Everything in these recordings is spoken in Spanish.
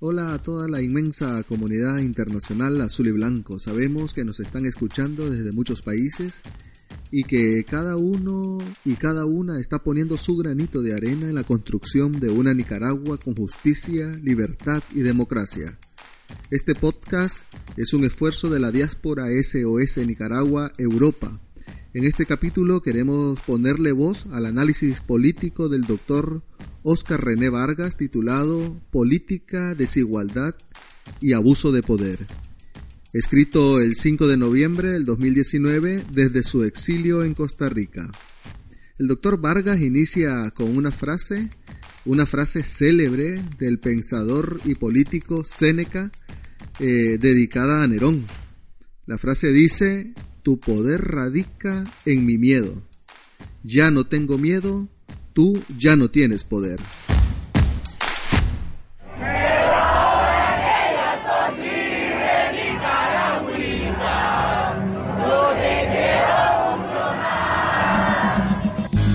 Hola a toda la inmensa comunidad internacional azul y blanco. Sabemos que nos están escuchando desde muchos países y que cada uno y cada una está poniendo su granito de arena en la construcción de una Nicaragua con justicia, libertad y democracia. Este podcast es un esfuerzo de la diáspora SOS Nicaragua Europa. En este capítulo queremos ponerle voz al análisis político del doctor Oscar René Vargas titulado Política, Desigualdad y Abuso de Poder. Escrito el 5 de noviembre del 2019 desde su exilio en Costa Rica. El doctor Vargas inicia con una frase, una frase célebre del pensador y político Séneca eh, dedicada a Nerón. La frase dice, tu poder radica en mi miedo. Ya no tengo miedo, tú ya no tienes poder.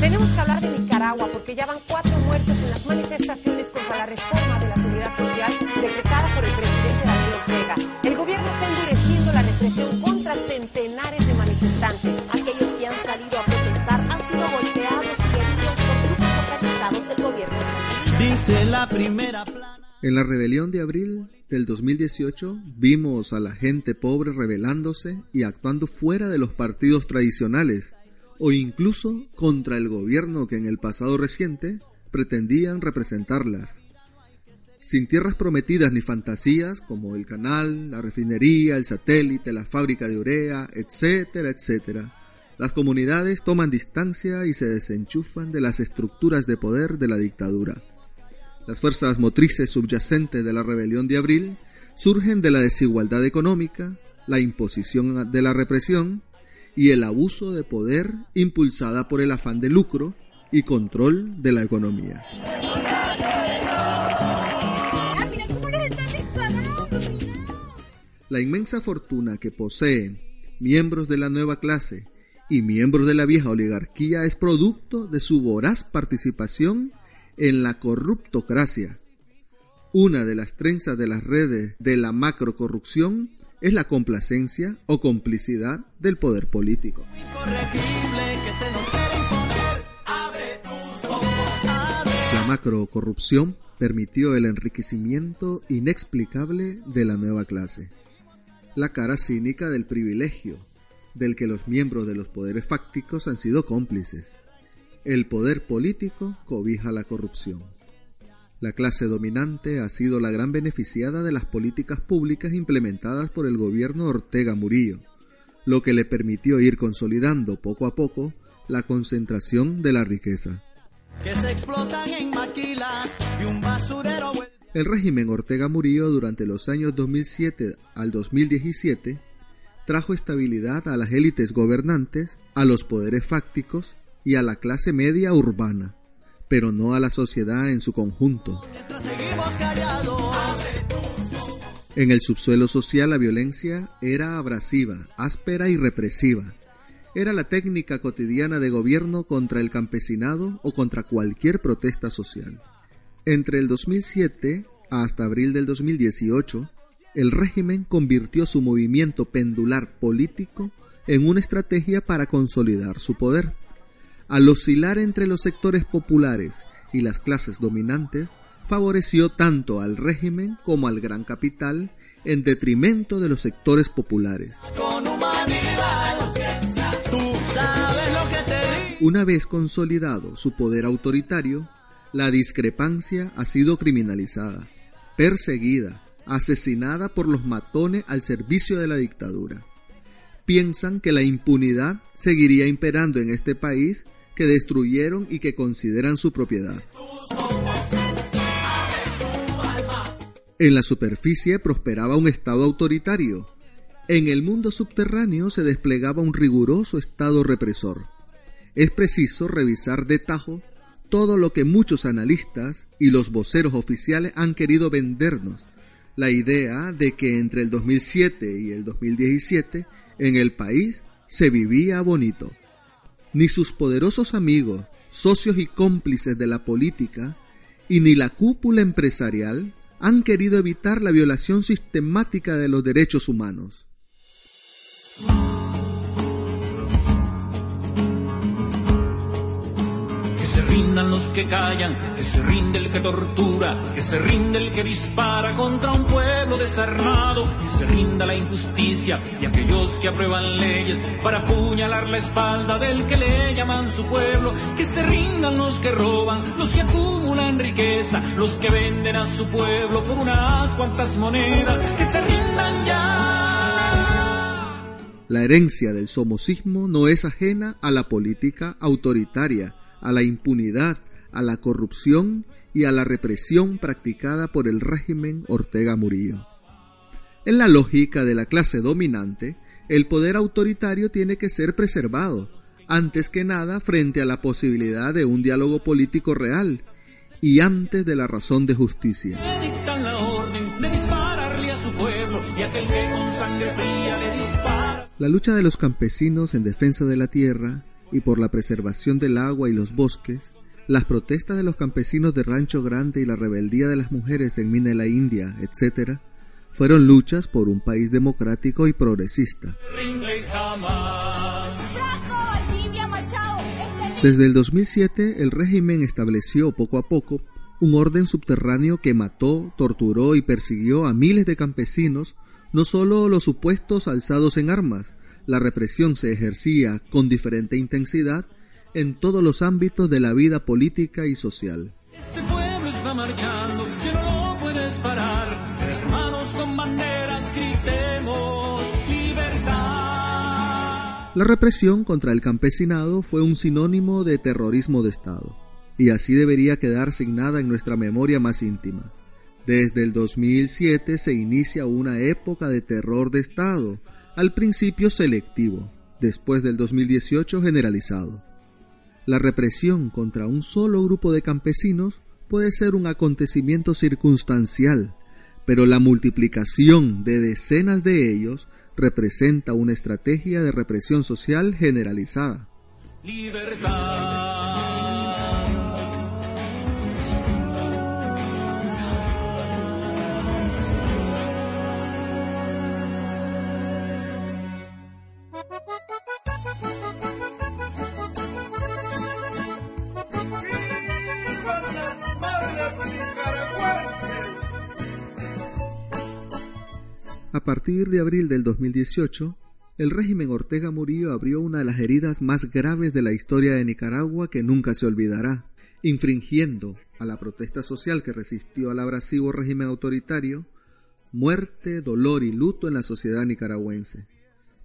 Tenemos que hablar de Nicaragua porque ya van cuatro muertos en las manifestaciones contra la reforma de la seguridad social decretada por el presidente Daniel Ortega. El gobierno está endureciendo la represión contra centenares manifestantes. Aquellos que han salido a protestar han sido golpeados y heridos por grupos organizados del gobierno Dice la primera plana. En la rebelión de abril del 2018 vimos a la gente pobre rebelándose y actuando fuera de los partidos tradicionales o incluso contra el gobierno que en el pasado reciente pretendían representarlas. Sin tierras prometidas ni fantasías como el canal, la refinería, el satélite, la fábrica de urea, etcétera, etcétera, las comunidades toman distancia y se desenchufan de las estructuras de poder de la dictadura. Las fuerzas motrices subyacentes de la rebelión de abril surgen de la desigualdad económica, la imposición de la represión y el abuso de poder impulsada por el afán de lucro y control de la economía. La inmensa fortuna que poseen miembros de la nueva clase y miembros de la vieja oligarquía es producto de su voraz participación en la corruptocracia. Una de las trenzas de las redes de la macrocorrupción es la complacencia o complicidad del poder político. La macrocorrupción permitió el enriquecimiento inexplicable de la nueva clase. La cara cínica del privilegio, del que los miembros de los poderes fácticos han sido cómplices. El poder político cobija la corrupción. La clase dominante ha sido la gran beneficiada de las políticas públicas implementadas por el gobierno Ortega Murillo, lo que le permitió ir consolidando poco a poco la concentración de la riqueza. Que se explotan en maquilas y un basurero. El régimen Ortega Murillo durante los años 2007 al 2017 trajo estabilidad a las élites gobernantes, a los poderes fácticos y a la clase media urbana, pero no a la sociedad en su conjunto. En el subsuelo social la violencia era abrasiva, áspera y represiva. Era la técnica cotidiana de gobierno contra el campesinado o contra cualquier protesta social. Entre el 2007 hasta abril del 2018, el régimen convirtió su movimiento pendular político en una estrategia para consolidar su poder. Al oscilar entre los sectores populares y las clases dominantes, favoreció tanto al régimen como al gran capital en detrimento de los sectores populares. Una vez consolidado su poder autoritario, la discrepancia ha sido criminalizada, perseguida, asesinada por los matones al servicio de la dictadura. Piensan que la impunidad seguiría imperando en este país que destruyeron y que consideran su propiedad. En la superficie prosperaba un Estado autoritario. En el mundo subterráneo se desplegaba un riguroso Estado represor. Es preciso revisar de tajo todo lo que muchos analistas y los voceros oficiales han querido vendernos. La idea de que entre el 2007 y el 2017 en el país se vivía bonito. Ni sus poderosos amigos, socios y cómplices de la política, y ni la cúpula empresarial han querido evitar la violación sistemática de los derechos humanos. Rindan los que callan, que se rinde el que tortura, que se rinde el que dispara contra un pueblo desarmado, que se rinda la injusticia y aquellos que aprueban leyes para apuñalar la espalda del que le llaman su pueblo, que se rindan los que roban, los que acumulan riqueza, los que venden a su pueblo por unas cuantas monedas, que se rindan ya. La herencia del somocismo no es ajena a la política autoritaria a la impunidad, a la corrupción y a la represión practicada por el régimen Ortega Murillo. En la lógica de la clase dominante, el poder autoritario tiene que ser preservado, antes que nada frente a la posibilidad de un diálogo político real y antes de la razón de justicia. La lucha de los campesinos en defensa de la tierra y por la preservación del agua y los bosques, las protestas de los campesinos de Rancho Grande y la rebeldía de las mujeres en Mina la India, etc., fueron luchas por un país democrático y progresista. Desde el 2007, el régimen estableció poco a poco un orden subterráneo que mató, torturó y persiguió a miles de campesinos, no solo los supuestos alzados en armas, la represión se ejercía con diferente intensidad en todos los ámbitos de la vida política y social. Este pueblo está marchando, que no lo puedes parar. Hermanos con banderas, gritemos libertad. La represión contra el campesinado fue un sinónimo de terrorismo de Estado, y así debería quedar asignada en nuestra memoria más íntima. Desde el 2007 se inicia una época de terror de Estado, al principio selectivo, después del 2018 generalizado. La represión contra un solo grupo de campesinos puede ser un acontecimiento circunstancial, pero la multiplicación de decenas de ellos representa una estrategia de represión social generalizada. A partir de abril del 2018, el régimen Ortega Murillo abrió una de las heridas más graves de la historia de Nicaragua que nunca se olvidará, infringiendo a la protesta social que resistió al abrasivo régimen autoritario, muerte, dolor y luto en la sociedad nicaragüense.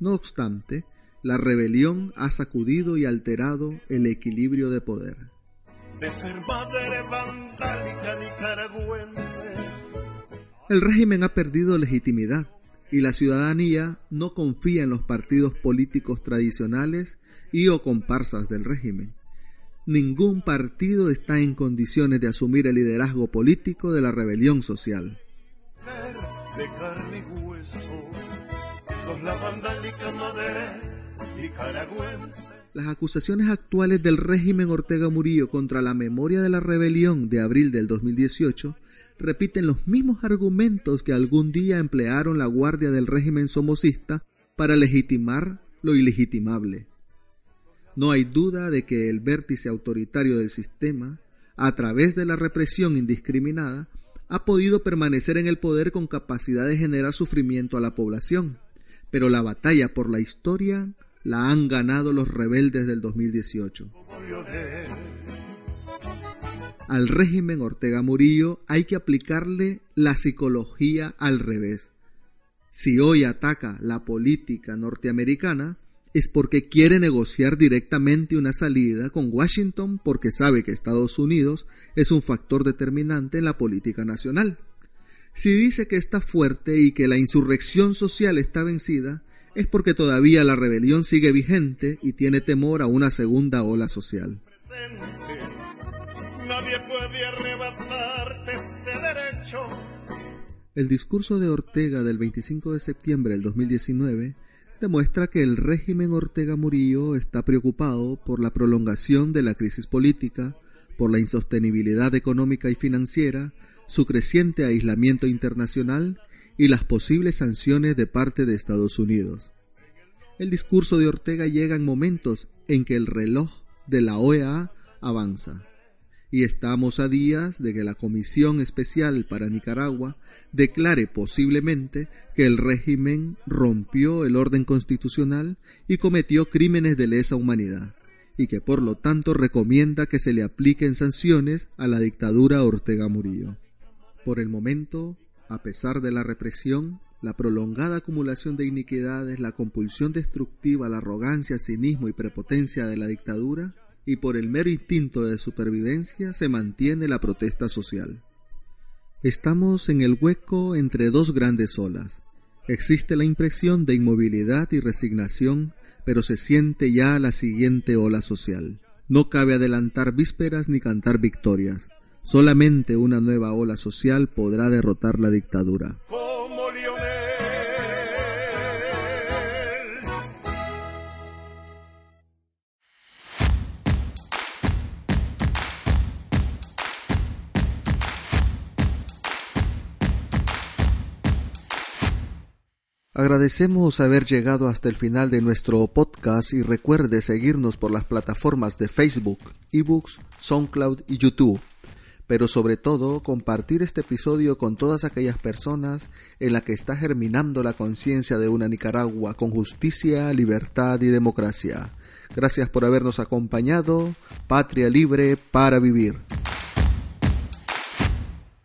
No obstante, la rebelión ha sacudido y alterado el equilibrio de poder. El régimen ha perdido legitimidad y la ciudadanía no confía en los partidos políticos tradicionales y o comparsas del régimen. Ningún partido está en condiciones de asumir el liderazgo político de la rebelión social. Las acusaciones actuales del régimen Ortega Murillo contra la memoria de la rebelión de abril del 2018 repiten los mismos argumentos que algún día emplearon la guardia del régimen somocista para legitimar lo ilegitimable. No hay duda de que el vértice autoritario del sistema, a través de la represión indiscriminada, ha podido permanecer en el poder con capacidad de generar sufrimiento a la población, pero la batalla por la historia la han ganado los rebeldes del 2018. Al régimen Ortega Murillo hay que aplicarle la psicología al revés. Si hoy ataca la política norteamericana, es porque quiere negociar directamente una salida con Washington porque sabe que Estados Unidos es un factor determinante en la política nacional. Si dice que está fuerte y que la insurrección social está vencida, es porque todavía la rebelión sigue vigente y tiene temor a una segunda ola social. Nadie puede arrebatarte ese derecho. El discurso de Ortega del 25 de septiembre del 2019 demuestra que el régimen Ortega Murillo está preocupado por la prolongación de la crisis política, por la insostenibilidad económica y financiera, su creciente aislamiento internacional y las posibles sanciones de parte de Estados Unidos. El discurso de Ortega llega en momentos en que el reloj de la OEA avanza y estamos a días de que la Comisión Especial para Nicaragua declare posiblemente que el régimen rompió el orden constitucional y cometió crímenes de lesa humanidad, y que por lo tanto recomienda que se le apliquen sanciones a la dictadura Ortega Murillo. Por el momento, a pesar de la represión, la prolongada acumulación de iniquidades, la compulsión destructiva, la arrogancia, cinismo y prepotencia de la dictadura, y por el mero instinto de supervivencia se mantiene la protesta social. Estamos en el hueco entre dos grandes olas. Existe la impresión de inmovilidad y resignación, pero se siente ya la siguiente ola social. No cabe adelantar vísperas ni cantar victorias. Solamente una nueva ola social podrá derrotar la dictadura. Agradecemos haber llegado hasta el final de nuestro podcast y recuerde seguirnos por las plataformas de Facebook, eBooks, SoundCloud y YouTube. Pero sobre todo compartir este episodio con todas aquellas personas en la que está germinando la conciencia de una Nicaragua con justicia, libertad y democracia. Gracias por habernos acompañado. Patria libre para vivir.